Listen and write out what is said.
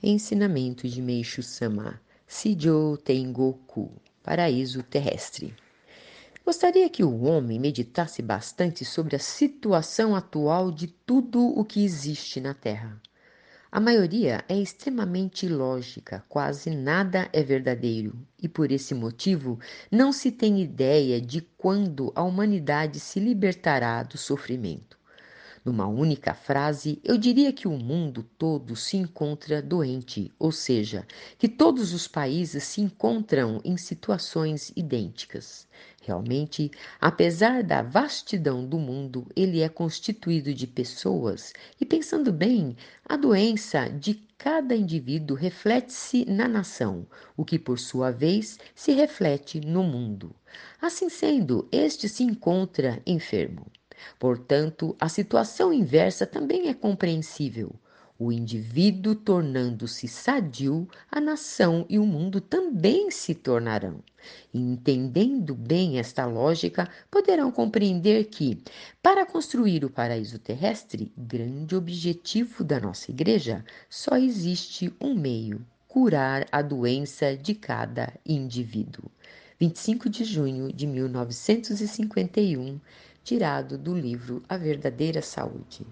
Ensinamento de Meishu Sama, Shijo Tengoku, Paraíso Terrestre. Gostaria que o homem meditasse bastante sobre a situação atual de tudo o que existe na Terra. A maioria é extremamente ilógica, quase nada é verdadeiro, e por esse motivo não se tem ideia de quando a humanidade se libertará do sofrimento. Numa única frase, eu diria que o mundo todo se encontra doente, ou seja, que todos os países se encontram em situações idênticas. Realmente, apesar da vastidão do mundo, ele é constituído de pessoas, e pensando bem, a doença de cada indivíduo reflete-se na nação, o que por sua vez se reflete no mundo. Assim sendo, este se encontra enfermo. Portanto, a situação inversa também é compreensível. O indivíduo tornando-se sadio, a nação e o mundo também se tornarão. Entendendo bem esta lógica, poderão compreender que, para construir o paraíso terrestre, grande objetivo da nossa igreja, só existe um meio: curar a doença de cada indivíduo. 25 de junho de 1951 tirado do livro A Verdadeira Saúde.